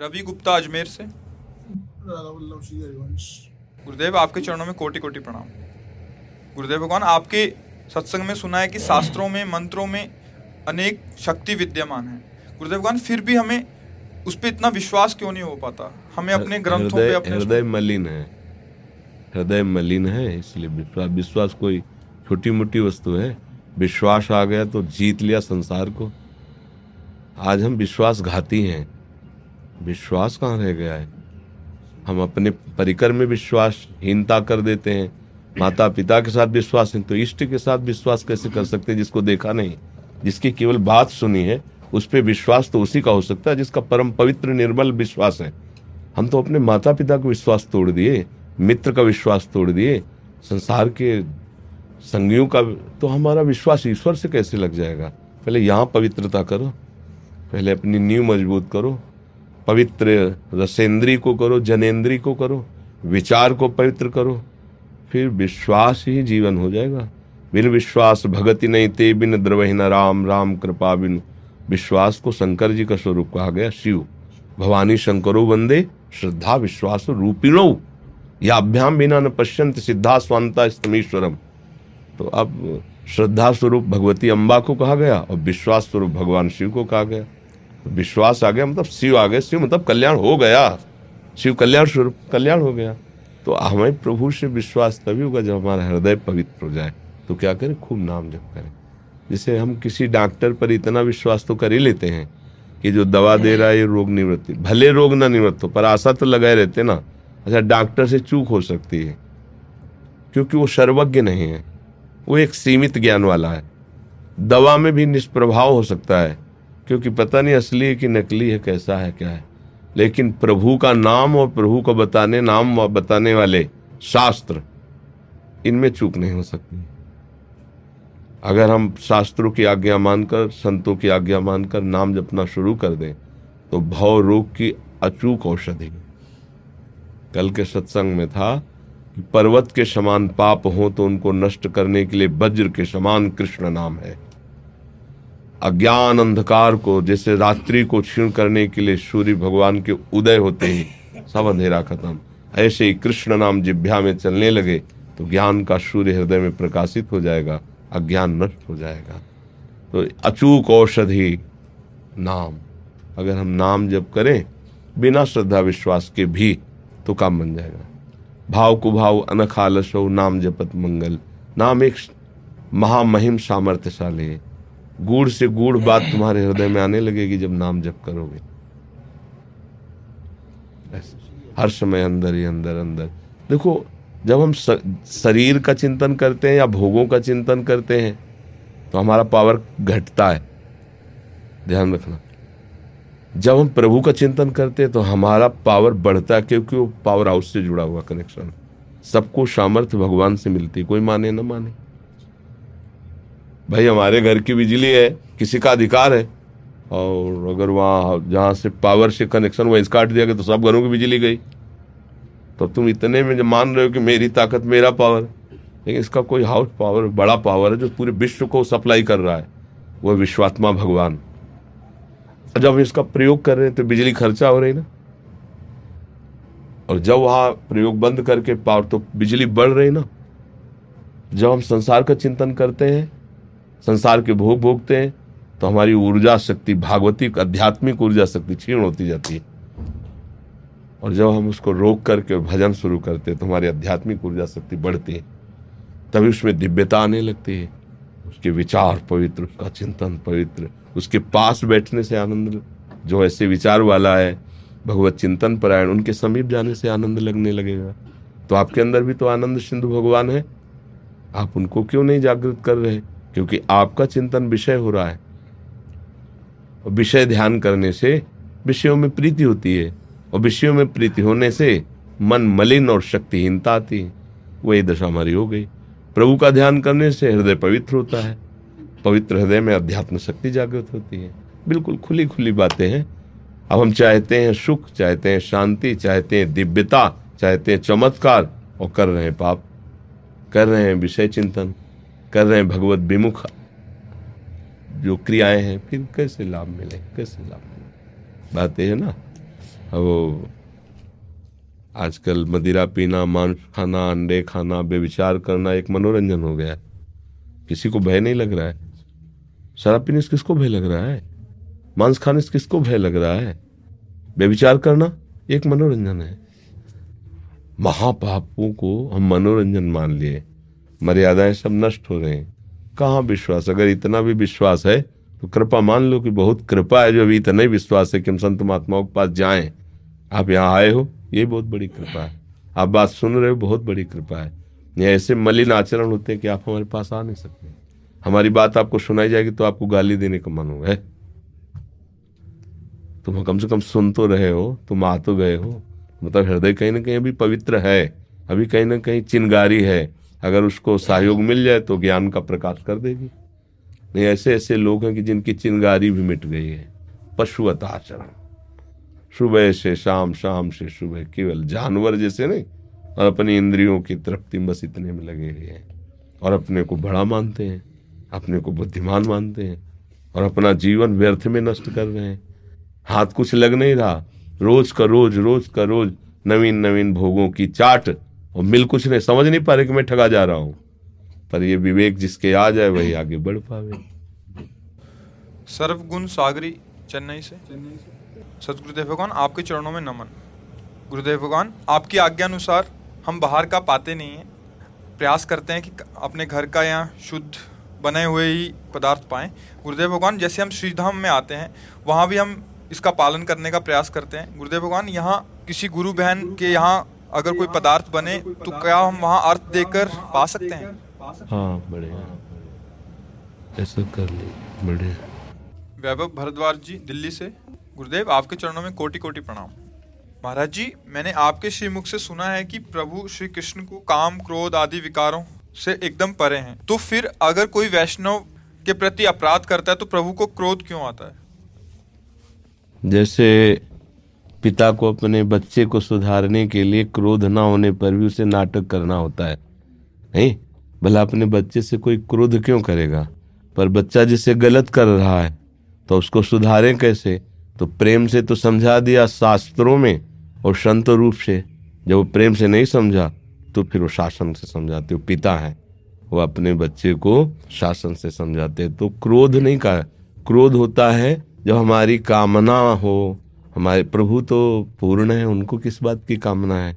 रवि गुप्ता अजमेर से। गुरुदेव आपके चरणों में कोटि कोटि प्रणाम। गुरुदेव भगवान आपके सत्संग में सुना है कि शास्त्रों में मंत्रों में अनेक शक्ति विद्यमान है। गुरुदेव भगवान फिर भी हमें उस पर इतना विश्वास क्यों नहीं हो पाता? हमें अपने ग्रंथों पे हृदय अपने हृदय मलिन है। हृदय मलिन है इसलिए विश्वास विश्वास कोई छोटी मोटी वस्तु है। विश्वास आ गया तो जीत लिया संसार को। आज हम विश्वासघाती हैं। विश्वास कहाँ रह गया है? हम अपने परिकर में विश्वासहीनता कर देते हैं। माता पिता के साथ विश्वास है तो इष्ट के साथ विश्वास कैसे कर सकते हैं जिसको देखा नहीं? जिसकी केवल बात सुनी है, उस पर विश्वास तो उसी का हो सकता है जिसका परम पवित्र निर्मल विश्वास है। हम तो अपने माता पिता का विश्वास तोड़ दिए, मित्र का विश्वास तोड़ दिए, संसार के संगियों का तो हमारा विश्वास ईश्वर से कैसे लग जाएगा? पहले यहाँ पवित्रता करो, पहले अपनी नींव मज़बूत करो पवित्र रसेंद्री को करो जनेन्द्री को करो, विचार को पवित्र करो, फिर विश्वास ही जीवन हो जाएगा। बिन विश्वास भगति नहीं, ते बिन द्रवहीन राम राम कृपा बिन। विश्वास को शंकर जी का स्वरूप कहा गया, शिव। भवानी शंकरो वंदे, श्रद्धा विश्वास रूपिणो। या अभ्याम बिना न पश्यंत सिद्धा स्वांता स्तमीश्वरम। तो अब श्रद्धा स्वरूप भगवती अम्बा को कहा गया, और विश्वास स्वरूप भगवान शिव को कहा गया। विश्वास आ गया मतलब शिव आ गए, शिव मतलब कल्याण हो गया। शिव कल्याण स्वरूप, कल्याण हो गया। तो हमें प्रभु से विश्वास तभी होगा जब हमारा हृदय पवित्र हो जाए। तो क्या करें? खूब नाम जप करें। जैसे हम किसी डॉक्टर पर इतना विश्वास तो कर ही लेते हैं कि जो दवा दे रहा है, ये रोग निवृत्ति। भले रोग ना निवृत्त हो, पर आशा तो लगाए रहते ना। अच्छा डॉक्टर से चूक हो सकती है, क्योंकि वो सर्वज्ञ नहीं है। वो एक सीमित ज्ञान वाला है। दवा में भी निष्प्रभाव हो सकता है। क्योंकि पता नहीं असली है कि नकली है, कैसा है, क्या है। लेकिन प्रभु का नाम और प्रभु को बताने, नाम बताने वाले शास्त्र, इनमें चूक नहीं हो सकती। अगर हम शास्त्रों की आज्ञा मानकर, संतों की आज्ञा मानकर नाम जपना शुरू कर दें तो भव रोग की अचूक औषधि। कल के सत्संग में था कि पर्वत के समान पाप हो तो उनको नष्ट करने के लिए वज्र के समान कृष्ण नाम है। अज्ञान अंधकार को, जैसे रात्रि को क्षीण करने के लिए सूर्य भगवान के उदय होते ही सब अंधेरा खत्म। ऐसे ही कृष्ण नाम जिभ्या में चलने लगे तो ज्ञान का सूर्य हृदय में प्रकाशित हो जाएगा, अज्ञान नष्ट हो जाएगा। तो अचूक औषधि नाम, अगर हम नाम जप करें, बिना श्रद्धा विश्वास के भी तो काम बन जाएगा। भाव कुभाव अनखालस हो नाम जपत मंगल, नाम एक महामहिम सामर्थ्यशाली है। गूढ़ से गूढ़ बात तुम्हारे हृदय में आने लगेगी जब नाम जप करोगे। हर समय अंदर ही अंदर अंदर। देखो, जब हम शरीर का चिंतन करते हैं या भोगों का चिंतन करते हैं तो हमारा पावर घटता है। ध्यान रखना। जब हम प्रभु का चिंतन करते हैं तो हमारा पावर बढ़ता है, क्योंकि वो पावर हाउस से जुड़ा हुआ कनेक्शन सबको सामर्थ्य भगवान से मिलती कोई माने, ना माने। भाई, हमारे घर की बिजली है, किसी का अधिकार है। और अगर वहाँ, जहाँ से पावर से कनेक्शन वहीं काट दिया गया तो सब घरों की बिजली गई। तो तुम इतने में मान रहे हो कि मेरी ताकत मेरा पावर लेकिन इसका कोई हाउस पावर बड़ा पावर है, जो पूरे विश्व को सप्लाई कर रहा है वह विश्वात्मा भगवान। जब हम इसका प्रयोग कर रहे हैं तो बिजली खर्चा हो रही ना। और जब वहाँ प्रयोग बंद करके पावर तो बिजली बढ़ रही ना। जब हम संसार का चिंतन करते हैं संसार के भोग भोगते हैं तो हमारी ऊर्जा शक्ति भागवतिक आध्यात्मिक ऊर्जा शक्ति क्षीण होती जाती है। और जब हम उसको रोक करके भजन शुरू करते हैं तो हमारी आध्यात्मिक ऊर्जा शक्ति बढ़ती है। तभी उसमें दिव्यता आने लगती है। उसके विचार पवित्र, उसका चिंतन पवित्र, उसके पास बैठने से आनंद, जो ऐसे विचार वाला है, भगवत चिंतन परायण, उनके समीप जाने से आनंद लगने लगेगा। तो आपके अंदर भी तो आनंद सिंधु भगवान है। आप उनको क्यों नहीं जागृत कर रहे? क्योंकि आपका चिंतन विषय हो रहा है। और विषय ध्यान करने से विषयों में प्रीति होती है। और विषयों में प्रीति होने से मन मलिन और शक्तिहीनता आती है। वही दशा हमारी हो गई। प्रभु का ध्यान करने से हृदय पवित्र होता है। पवित्र हृदय में अध्यात्म शक्ति जागृत होती है। बिल्कुल खुली खुली बातें हैं। अब हम चाहते हैं सुख, चाहते हैं शांति, चाहते हैं दिव्यता, चाहते हैं चमत्कार और कर रहे हैं पाप। कर रहे हैं विषय चिंतन। कर रहे हैं भगवत विमुख। जो क्रियाएँ हैं, फिर कैसे लाभ मिले, कैसे लाभ मिले? बात है ना? वो आजकल मदिरा पीना, मांस खाना, अंडे खाना बेविचार करना एक मनोरंजन हो गया है। किसी को भय नहीं लग रहा है। शराब पीने से किसको भय लग रहा है? मांस खाने से किसको भय लग रहा है? बेविचार करना एक मनोरंजन है। महापापों को हम मनोरंजन मान लिए। मर्यादाएँ सब नष्ट हो रहे हैं। कहाँ विश्वास? अगर इतना भी विश्वास है तो कृपा मान लो कि बहुत कृपा है, जो अभी इतना ही विश्वास है कि हम संत महात्माओं के पास जाएँ। आप यहाँ आए हो, ये बहुत बड़ी कृपा है। आप बात सुन रहे हो, बहुत बड़ी कृपा है। ये ऐसे मलिन आचरण होते हैं कि आप हमारे पास आ नहीं सकते। हमारी बात आपको सुनाई जाएगी तो आपको गाली देने का मन होगा तुम कम से कम सुन तो रहे हो, तुम आ तो गए हो। मतलब हृदय कहीं ना कहीं अभी पवित्र है, अभी कहीं ना कहीं चिनगारी है। अगर उसको सहयोग मिल जाए तो ज्ञान का प्रकाश कर देगी। नहीं, ऐसे ऐसे लोग हैं कि जिनकी चिनगारी भी मिट गई है। पशुवत आचरण सुबह से शाम शाम से सुबह, केवल जानवर जैसे नहीं, और अपनी इंद्रियों की तृप्ति बस इतने में लगे हुए हैं। और अपने को बड़ा मानते हैं, अपने को बुद्धिमान मानते हैं, और अपना जीवन व्यर्थ में नष्ट कर रहे हैं। हाथ कुछ लग नहीं रहा। रोज का रोज रोज का रोज नवीन नवीन भोगों की चाट और मिल कुछ नहीं, समझ नहीं पा रहे कि मैं ठगा जा रहा हूँ। पर ये विवेक जिसके आ जाए, वही आगे बढ़ पावे। सर्वगुण सागरी, चेन्नई से। सतगुरुदेव भगवान, आपके चरणों में नमन। गुरुदेव भगवान, आपकी आज्ञा अनुसार हम बाहर का पाते नहीं हैं। प्रयास करते हैं कि अपने घर का यहाँ शुद्ध, बने हुए ही पदार्थ पाएँ। गुरुदेव भगवान, जैसे हम श्रीधाम में आते हैं, वहाँ भी हम इसका पालन करने का प्रयास करते हैं। गुरुदेव भगवान, यहाँ किसी गुरु बहन के यहाँ अगर कोई पदार्थ बने तो क्या हम वहाँ अर्थ देकर पा सकते हैं? हाँ? बढ़िया। ऐसा कर ले बढ़िया। वैभव भरद्वाज जी दिल्ली से। गुरुदेव आपके चरणों में कोटि कोटि प्रणाम। महाराज जी मैंने आपके श्रीमुख से सुना है कि प्रभु श्री कृष्ण को काम क्रोध आदि विकारों से एकदम परे हैं। तो फिर अगर कोई वैष्णव के प्रति अपराध करता है तो प्रभु को क्रोध क्यों आता है? जैसे पिता को अपने बच्चे को सुधारने के लिए क्रोध ना होने पर भी उसे नाटक करना होता है। नहीं, भला अपने बच्चे से कोई क्रोध क्यों करेगा? पर बच्चा जिसे गलत कर रहा है तो उसको सुधारें कैसे? तो प्रेम से तो समझा दिया शास्त्रों में, और संत रूप से। जब वो प्रेम से नहीं समझा तो फिर वो शासन से समझाते हो पिता है। वो अपने बच्चे को शासन से समझाते तो क्रोध नहीं का क्रोध होता है जब हमारी कामना हो। हमारे प्रभु तो पूर्ण है, उनको किस बात की कामना है?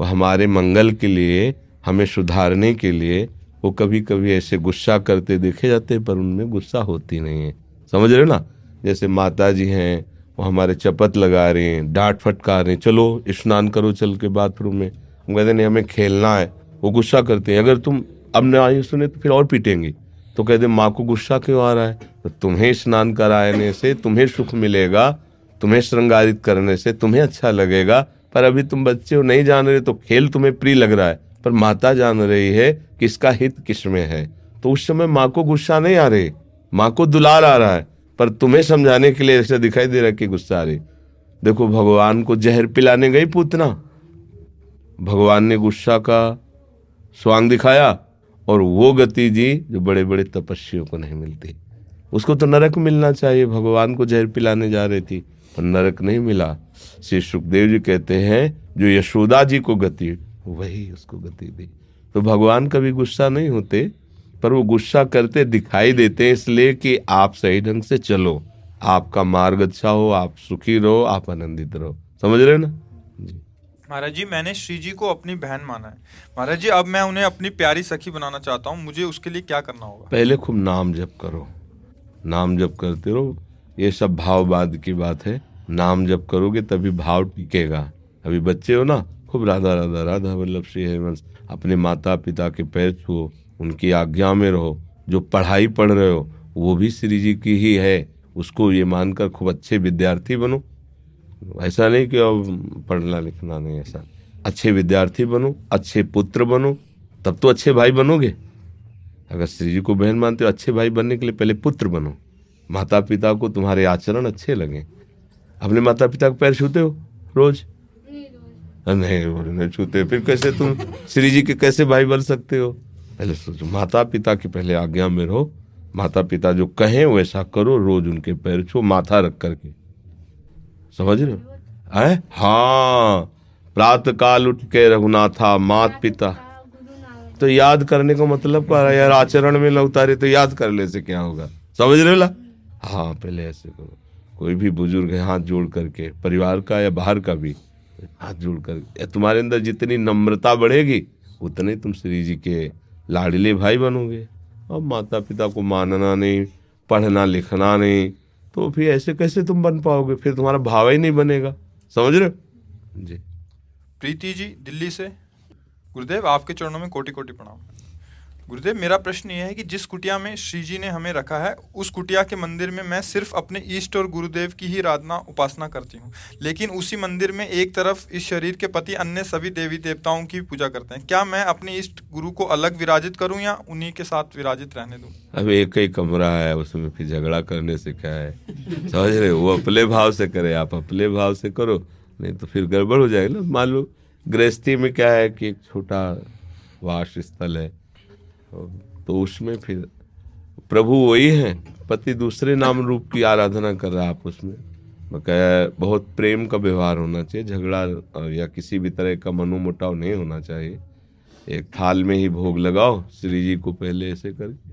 वो हमारे मंगल के लिए, हमें सुधारने के लिए, वो कभी कभी ऐसे गुस्सा करते देखे जाते पर उनमें गुस्सा होती नहीं है। समझ रहे हो ना? जैसे माता जी हैं, वो हमारे चपत लगा रहे हैं, डांट फटकार रहे हैं, चलो, स्नान करो, चल के बाथरूम में। हम कहते नहीं, हमें खेलना है। वो गुस्सा करते हैं। अगर तुम, अब न आई सुने तो फिर और पीटेंगे। तो कहते माँ को गुस्सा क्यों आ रहा है? तो तुम्हें स्नान कराने से तुम्हें सुख मिलेगा। तुम्हें श्रृंगारित करने से तुम्हें अच्छा लगेगा, पर अभी तुम बच्चे हो, नहीं जान रहे तो खेल तुम्हें प्रिय लग रहा है, पर माता जान रही है कि इसका हित किसमें है। तो उस समय माँ को गुस्सा नहीं आ रही, माँ को दुलार आ रहा है, पर तुम्हें समझाने के लिए ऐसा दिखाई दे रहा है कि गुस्सा आ रही। देखो, भगवान को जहर पिलाने गई पूतना। भगवान ने गुस्सा का स्वांग दिखाया, और वो गति जी जो बड़े बड़े तपस्वियों को नहीं मिलती। उसको तो नरक मिलना चाहिए, भगवान को जहर पिलाने जा रही थी। नरक नहीं मिला। श्री सुखदेव जी कहते हैं जो यशोदा जी को गति वही उसको गति दी। तो भगवान कभी गुस्सा नहीं होते पर वो गुस्सा करते दिखाई देते इसलिए कि आप सही ढंग से चलो। आपका मार्ग अच्छा हो आप सुखी रहो आप आनंदित रहो। समझ रहे ना? जी। महाराज जी मैंने श्री जी को अपनी बहन माना है। महाराज जी अब मैं उन्हें अपनी प्यारी सखी बनाना चाहता हूँ। मुझे उसके लिए क्या करना होगा? पहले खूब नाम जप करो। नाम जप करते रहो ये सब भाववाद की बात है। नाम जब करोगे तभी भाव टिकेगा। अभी बच्चे हो ना, खूब राधा राधा राधा वल्लभ श्री हरिवंश, अपने माता पिता के पैर छुओ, उनकी आज्ञा में रहो। जो पढ़ाई पढ़ रहे हो, वो भी श्री जी की ही है। उसको ये मानकर खूब अच्छे विद्यार्थी बनो। ऐसा नहीं कि अब पढ़ना लिखना नहीं, ऐसा। अच्छे विद्यार्थी बनो, अच्छे पुत्र बनो, तब तो अच्छे भाई बनोगे। अगर श्री जी को बहन मानते हो, अच्छे भाई बनने के लिए पहले पुत्र बनो। माता पिता को तुम्हारे आचरण अच्छे लगे। अपने माता पिता को पैर छूते हो रोज? नहीं रोज। नहीं छूते। फिर कैसे तुम श्री जी के कैसे भाई बन सकते हो? पहले सोचो माता पिता की पहले आज्ञा में रहो। माता पिता जो कहें वैसा करो रोज उनके पैर छो माथा रख करके। समझ रहे हो? है? हाँ। प्रात काल उठ के रघुनाथा मात पिता तो याद करने का मतलब क्या यार आचरण में उतारे तो याद कर ले से क्या होगा? समझ रहे हो ला? हाँ पहले ऐसे करो। कोई भी बुज़ुर्ग है, हाथ जोड़ करके, परिवार का या बाहर का भी, हाथ जोड़ कर तुम्हारे अंदर जितनी नम्रता बढ़ेगी, उतने तुम श्री जी के लाडले भाई बनोगे। और माता पिता को मानना नहीं, पढ़ना, लिखना नहीं तो फिर ऐसे कैसे तुम बन पाओगे? फिर तुम्हारा भाव ही नहीं बनेगा। समझ रहे जी। प्रीति जी, दिल्ली से। गुरुदेव, आपके चरणों में कोटि कोटि प्रणाम। गुरुदेव, मेरा प्रश्न यह है कि जिस कुटिया में श्री जी ने हमें रखा है, उस कुटिया के मंदिर में मैं सिर्फ़ अपने ईष्ट और गुरुदेव की ही आराधना उपासना करती हूँ। लेकिन उसी मंदिर में एक तरफ़ इस शरीर के पति अन्य सभी देवी देवताओं की पूजा करते हैं। क्या मैं अपने इष्ट गुरु को अलग विराजित करूँ या उन्हीं के साथ विराजित रहने दूँ? अब एक ही कमरा है, उसमें फिर झगड़ा करने से क्या है? समझ रहे वो अपने भाव से करे, आप अपने भाव से करो, नहीं तो फिर गड़बड़ हो जाएगा ना। मान लो, गृहस्थी में क्या है कि एक छोटा वास स्थल है तो उसमें फिर प्रभु वही है। पति दूसरे नाम रूप की आराधना कर रहा है आप उसमें। बहुत प्रेम का व्यवहार होना चाहिए, झगड़ा या किसी भी तरह का मनोमुटाव नहीं होना चाहिए। एक थाल में ही भोग लगाओ, श्री जी को पहले ऐसे करके।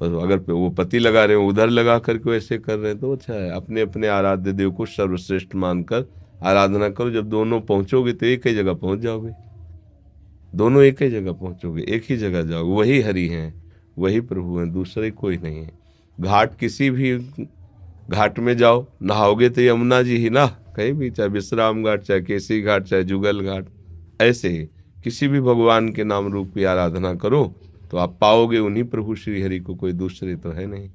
पर अगर वो पति लगा रहे हो, उधर लगा करके ऐसे कर रहे हैं तो अच्छा है। अपने अपने आराध्य देव को सर्वश्रेष्ठ मानकर आराधना करो। जब दोनों पहुंचोगे तो एक ही जगह पहुँच जाओगे। दोनों एक ही जगह पहुंचोगे, एक ही जगह जाओगे। वही हरि हैं, वही प्रभु हैं, दूसरे कोई नहीं है। घाट किसी भी घाट में जाओ, नहाओगे तो यमुना जी ही ना, कहीं भी, चाहे विश्राम घाट, चाहे केसी घाट, चाहे जुगल घाट, ऐसे ही। किसी भी भगवान के नाम रूप की आराधना करो तो आप पाओगे, उन्हीं प्रभु श्री हरि को कोई दूसरे तो है नहीं।